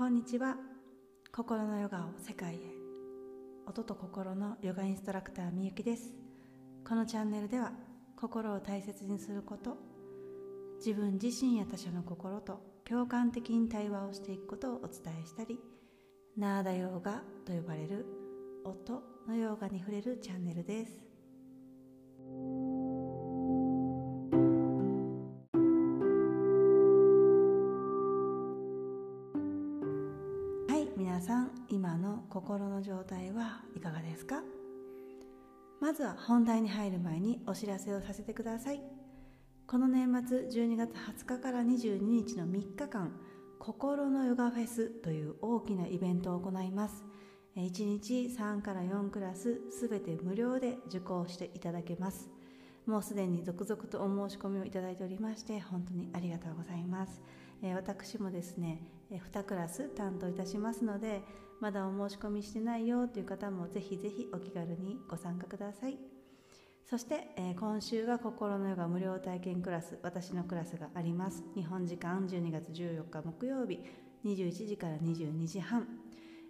こんにちは。心のヨガを世界へ。音と心のヨガインストラクターみゆきです。このチャンネルでは心を大切にすること自分自身や他者の心と共感的に対話をしていくことをお伝えしたりナーダヨーガと呼ばれる音のヨーガに触れるチャンネルです。心の状態はいかがですか？まずは本題に入る前にお知らせをさせてください。この年末12月20日から22日の3日間心のヨガフェスという大きなイベントを行います。1日3から4クラスすべて無料で受講していただけます。もうすでに続々とお申し込みをいただいておりまして本当にありがとうございます、私もですね2クラス担当いたしますのでまだお申し込みしてないよという方もぜひぜひお気軽にご参加ください。そして、えー、今週は心のヨガ無料体験クラス私のクラスがあります。日本時間12月14日木曜日21時から22時半、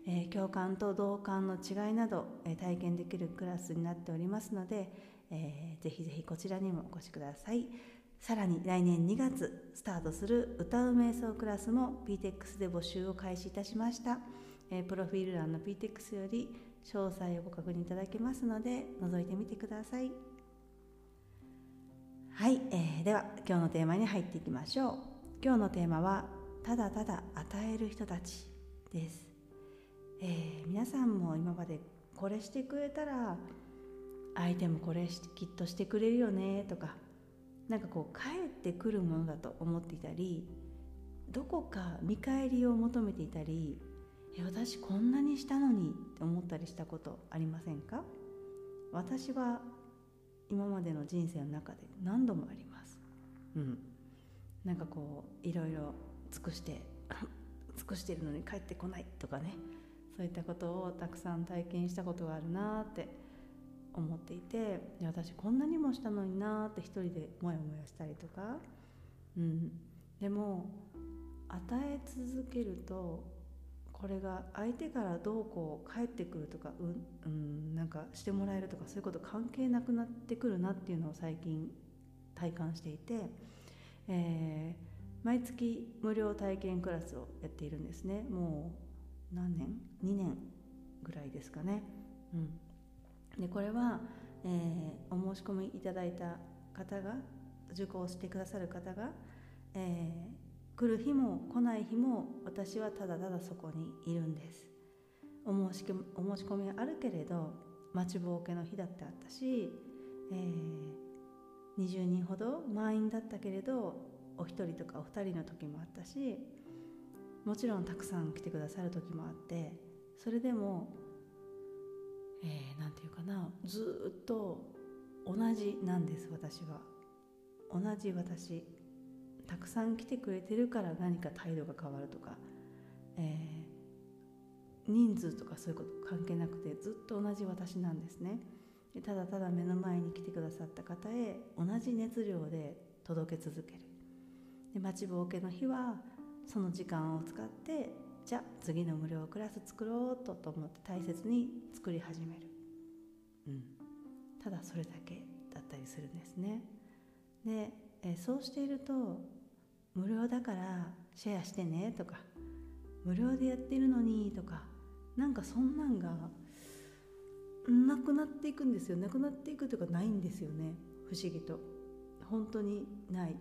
えー、共感と同感の違いなど、えー、体験できるクラスになっておりますので、えー、ぜひぜひこちらにもお越しください。さらに来年2月スタートする歌う瞑想クラスも PTEX で募集を開始いたしました。えプロフィール欄の PTX より詳細をご確認いただけますので覗いてみてください。はい、えー、では今日のテーマに入っていきましょう。今日のテーマはただただ与える人たちです、えー、皆さんも今までこれしてくれたら相手もこれきっとしてくれるよねとかなんかこう帰ってくるものだと思っていたりどこか見返りを求めていたりえ私こんなにしたのにって思ったりしたことありませんか私は今までの人生の中で何度もありますうん。なんかこういろいろ尽くして 尽くしてるのに帰ってこないとかね。そういったことをたくさん体験したことがあるなって思っていて私こんなにもしたのになって一人でモヤモヤしたりとか、うん、でも与え続けるとこれが相手からどうこう返ってくるとかうん、うん、なんかしてもらえるとかそういうこと関係なくなってくるなっていうのを最近体感していて、えー、毎月無料体験クラスをやっているんですね。もう何年？2年ぐらいですかね。うん、でこれは、えー、お申し込みいただいた方が受講してくださる方が、えー来る日も来ない日も私はただただそこにいるんです。お申しお申し込みはあるけれど待ちぼうけの日だってあったし、えー、20人ほど満員だったけれどお一人とかお二人の時もあったしもちろんたくさん来てくださる時もあってそれでも何、えー、て言うかなずっと同じなんです私は。同じ私。たくさん来てくれてるから何か態度が変わるとか、えー、人数とかそういうこと関係なくてずっと同じ私なんですね。でただただ目の前に来てくださった方へ同じ熱量で届け続ける。で待ちぼうけの日はその時間を使ってじゃあ次の無料クラス作ろうとと思って大切に作り始める、うん、ただそれだけだったりするんですね。で、えそうしていると無料だからシェアしてねとか無料でやってるのにとかなんかそんなんがなくなっていくんですよ。なくなっていくというかないんですよね。不思議と。本当にない。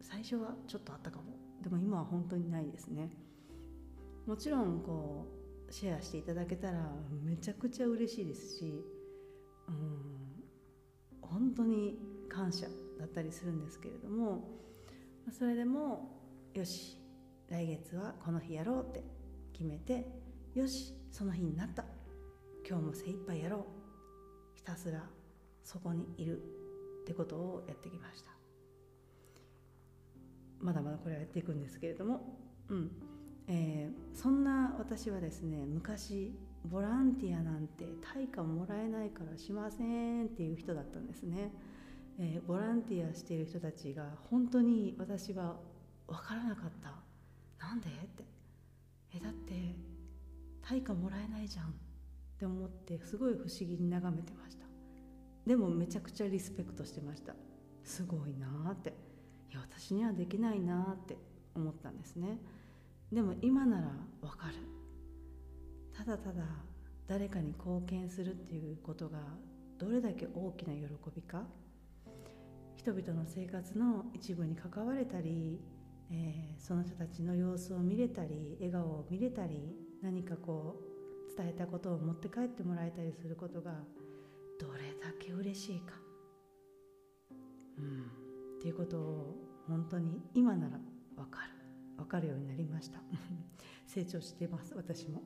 最初はちょっとあったかも。でも今は本当にないですね。もちろんこうシェアしていただけたらめちゃくちゃ嬉しいですしうん本当に感謝だったりするんですけれどもそれでもよし来月はこの日やろうって決めてよしその日になった。今日も精一杯やろう。ひたすらそこにいるってことをやってきました。まだまだこれはやっていくんですけれども。うん。えー、そんな私はですね昔ボランティアなんて対価もらえないからしませんっていう人だったんですね。えー、ボランティアしている人たちが本当に私は分からなかった。なんで？って。えだって対価もらえないじゃん。って思ってすごい不思議に眺めてました。でもめちゃくちゃリスペクトしてました。すごいなって。いや私にはできないなって思ったんですね。でも今ならわかる。ただただ誰かに貢献するっていうことがどれだけ大きな喜びか。人々の生活の一部に関われたり、えー、その人たちの様子を見れたり笑顔を見れたり何かこう伝えたことを持って帰ってもらえたりすることがどれだけ嬉しいか、うん、っていうことを本当に今なら分かる。分かるようになりました。成長してます私も。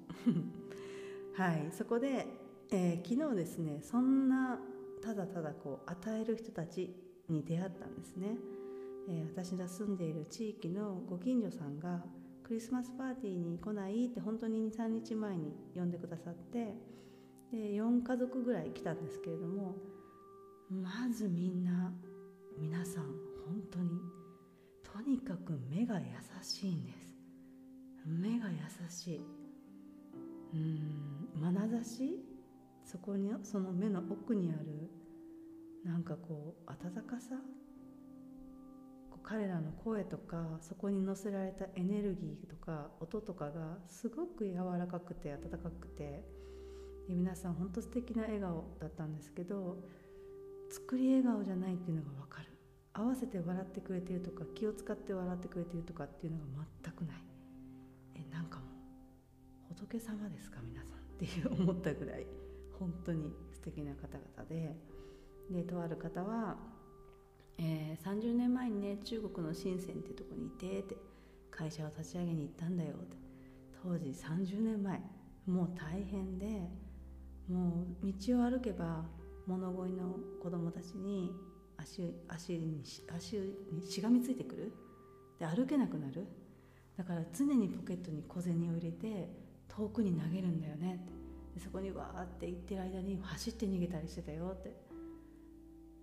はい。そこで、えー、昨日ですねそんなただただこう与える人たちに出会ったんですね、えー、私が住んでいる地域のご近所さんがクリスマスパーティーに来ないって本当に23日前に呼んでくださってで4家族ぐらい来たんですけれどもまずみんな皆さん本当にとにかく目が優しいんです。目が優しい。うん眼差し？そこにその目の奥にあるなんかこう温かさ？彼らの声とかそこに乗せられたエネルギーとか音とかがすごく柔らかくて温かくてで皆さん本当素敵な笑顔だったんですけど作り笑顔じゃないっていうのが分かる。合わせて笑ってくれてるとか気を使って笑ってくれてるとかっていうのが全くない。えなんかもう仏様ですか皆さんっていう思ったぐらい本当に素敵な方々で。でとある方は、えー、30年前にね中国の深センっていうとこにいてって会社を立ち上げに行ったんだよって。当時30年前。もう大変でもう道を歩けば物乞いの子供たちに足足に足にしがみついてくる。で歩けなくなる。だから常にポケットに小銭を入れて遠くに投げるんだよねでそこにわーって行ってる間に走って逃げたりしてたよって。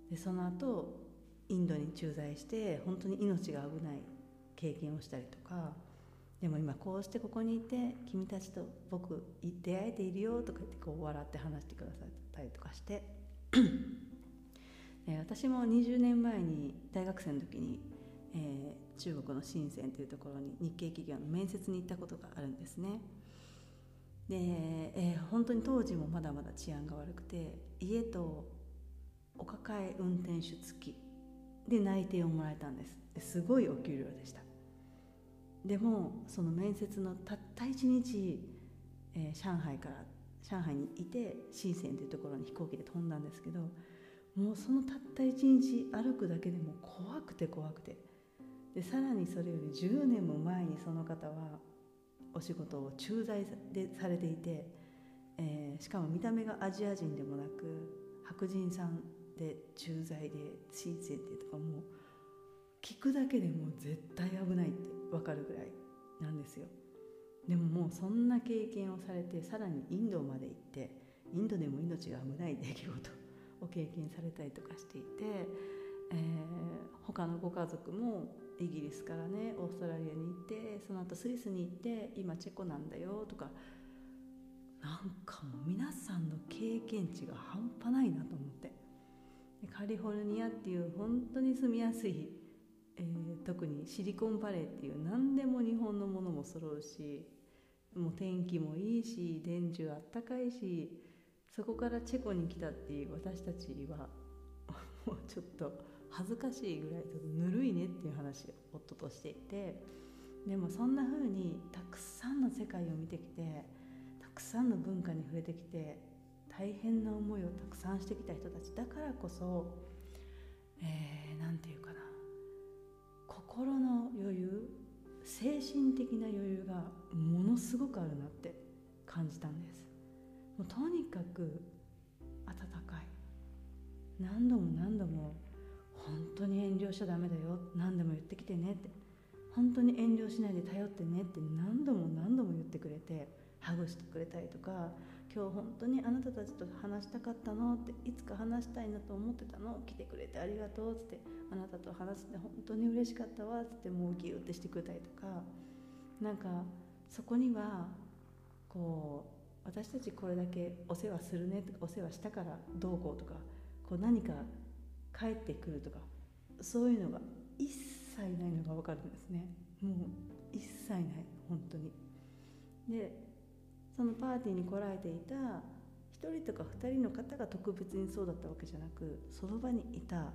でその後インドに駐在して本当に命が危ない経験をしたりとかでも今こうしてここにいて君たちと僕出会えているよとか言ってこう笑って話してくださったりとかして私も20年前に大学生の時に、えー、中国の深センというところに日系企業の面接に行ったことがあるんですね。で、えー、本当に当時もまだまだ治安が悪くて家とお抱え運転手付き。で内定をもらえたんです。すごいお給料でした。でもその面接のたった1日、えー、上海から上海にいて深センというところに飛行機で飛んだんですけどもうそのたった1日歩くだけでも怖くて怖くて。でさらにそれより10年も前にその方はお仕事を駐在でされていて、えー、しかも見た目がアジア人でもなく白人さんで駐在で申請ってとかもう聞くだけでもう絶対危ないって分かるぐらいなんですよ。でももうそんな経験をされてさらにインドまで行ってインドでも命が危ない出来事を経験されたりとかしていて、えー、他のご家族もイギリスからねオーストラリアに行ってその後スイスに行って今チェコなんだよとかなんかもう皆さんの経験値が半端ないなとリフォルニアっていう本当に住みやすい、えー、特にシリコンバレーっていう何でも日本のものも揃うしもう天気もいいし電柱あったかいしそこからチェコに来たっていう私たちは もうちょっと恥ずかしいぐらいちょっとぬるいねっていう話を夫としていてでもそんな風にたくさんの世界を見てきてたくさんの文化に触れてきて大変な思いをたくさんしてきた人たちだからこそ何、えー、て言うかな。心の余裕精神的な余裕がものすごくあるなって感じたんです。もうとにかく温かい。何度も何度も本当に遠慮しちゃダメだよ。何でも言ってきてねって。本当に遠慮しないで頼ってねって何度も何度も言ってくれて。ハグしてくれたりとか今日本当にあなたたちと話したかったの？っていつか話したいなと思ってたの？来てくれてありがとうっつってあなたと話して本当に嬉しかったわっつってもうギュッてしてくれたりとかなんかそこにはこう私たちこれだけお世話するねとかお世話したからどうこうとかこう何か帰ってくるとかそういうのが一切ないのが分かるんですね。もう一切ない本当に。でそのパーティーに来られていた1人とか2人の方が特別にそうだったわけじゃなくその場にいた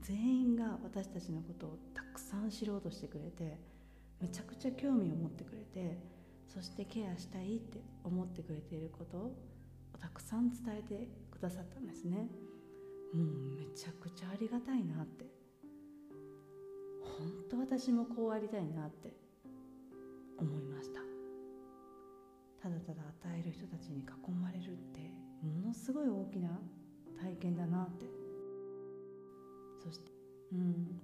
全員が私たちのことをたくさん知ろうとしてくれてめちゃくちゃ興味を持ってくれてそしてケアしたいって思ってくれていることをたくさん伝えてくださったんですね。もうめちゃくちゃありがたいなって。本当私もこうありたいなって思いました。ただただ与える人たちに囲まれるってものすごい大きな体験だなって。そしてうん。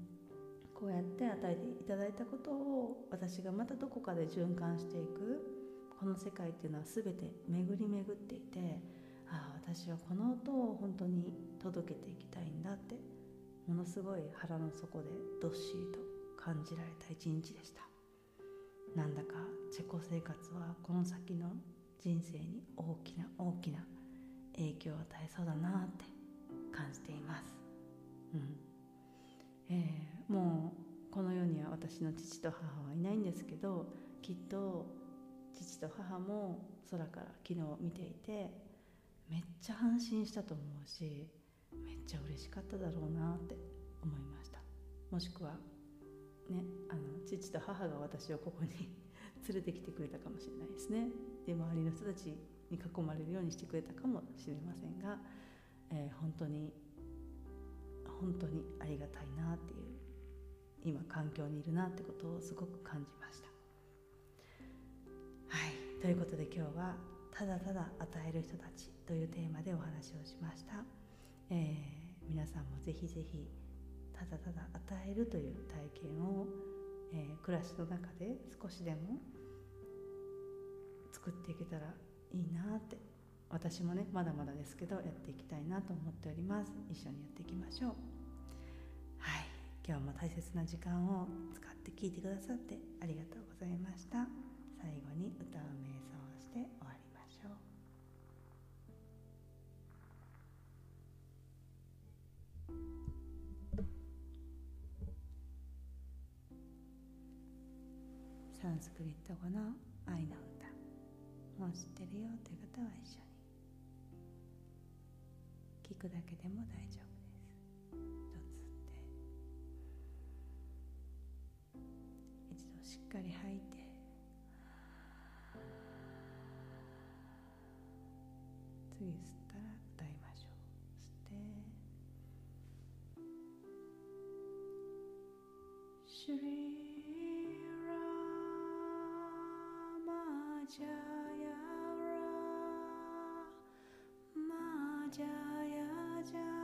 こうやって与えていただいたことを私がまたどこかで循環していく。この世界っていうのは全て巡り巡っていてああ私はこの音を本当に届けていきたいんだってものすごい腹の底でどっしりと感じられた一日でした。なんだかチェコ生活はこの先の人生に大きな大きな影響を与えそうだなって感じています。うん。えー、もうこの世には私の父と母はいないんですけどきっと父と母も空から昨日見ていてめっちゃ安心したと思うしめっちゃ嬉しかっただろうなって思いました。もしくはねあの父と母が私をここに 連れてきてくれたかもしれないですね。で周りの人たちに囲まれるようにしてくれたかもしれませんが、えー、本当に本当にありがたいなっていう今環境にいるなってことをすごく感じました。はい。ということで今日は「ただただ与える人たち」というテーマでお話をしました、えー、皆さんもぜひぜひただただ与えるという体験を、えー、暮らしの中で少しでも作っていけたらいいなって私もねまだまだですけどやっていきたいなと思っております。一緒にやっていきましょう。はい。今日も大切な時間を使って聞いてくださってありがとうございました。最後に歌う瞑想をしてサンスクリット語の愛の歌。もう知ってるよという方は一緒に。聞くだけでも大丈夫です。一つって。一度しっかり吐いて。次吸ったら歌いましょう。吸って。シュリマジャヤ